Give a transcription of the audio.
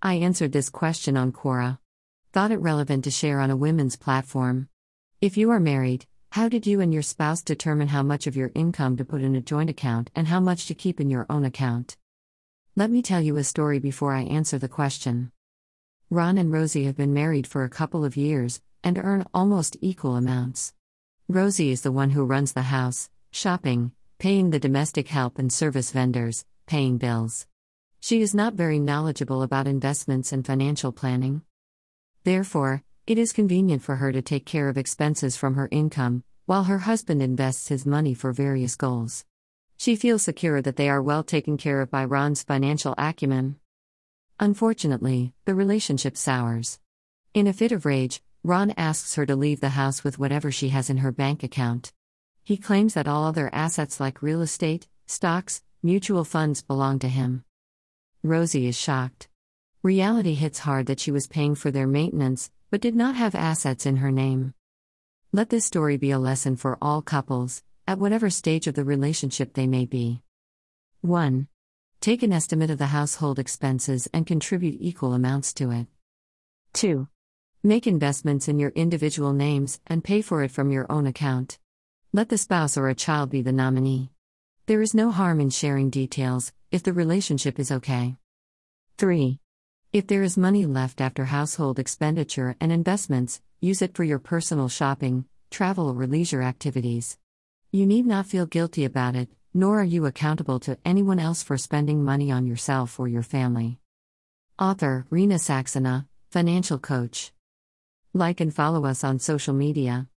I answered this question on Quora. Thought it relevant to share on a women's platform. If you are married, how did you and your spouse determine how much of your income to put in a joint account and how much to keep in your own account? Let me tell you a story before I answer the question. Ron and Rosie have been married for a couple of years and earn almost equal amounts. Rosie is the one who runs the house, shopping, paying the domestic help and service vendors, paying bills. She is not very knowledgeable about investments and financial planning. Therefore, it is convenient for her to take care of expenses from her income, while her husband invests his money for various goals. She feels secure that they are well taken care of by Ron's financial acumen. Unfortunately, the relationship sours. In a fit of rage, Ron asks her to leave the house with whatever she has in her bank account. He claims that all other assets like real estate, stocks, mutual funds belong to him. Rosie is shocked. Reality hits hard that she was paying for their maintenance, but did not have assets in her name. Let this story be a lesson for all couples, at whatever stage of the relationship they may be. 1. Take an estimate of the household expenses and contribute equal amounts to it. 2. Make investments in your individual names and pay for it from your own account. Let the spouse or a child be the nominee. There is no harm in sharing details, if the relationship is okay. 3. If there is money left after household expenditure and investments, use it for your personal shopping, travel, or leisure activities. You need not feel guilty about it, nor are you accountable to anyone else for spending money on yourself or your family. Author Rena Saxena, Financial Coach. Like and follow us on social media.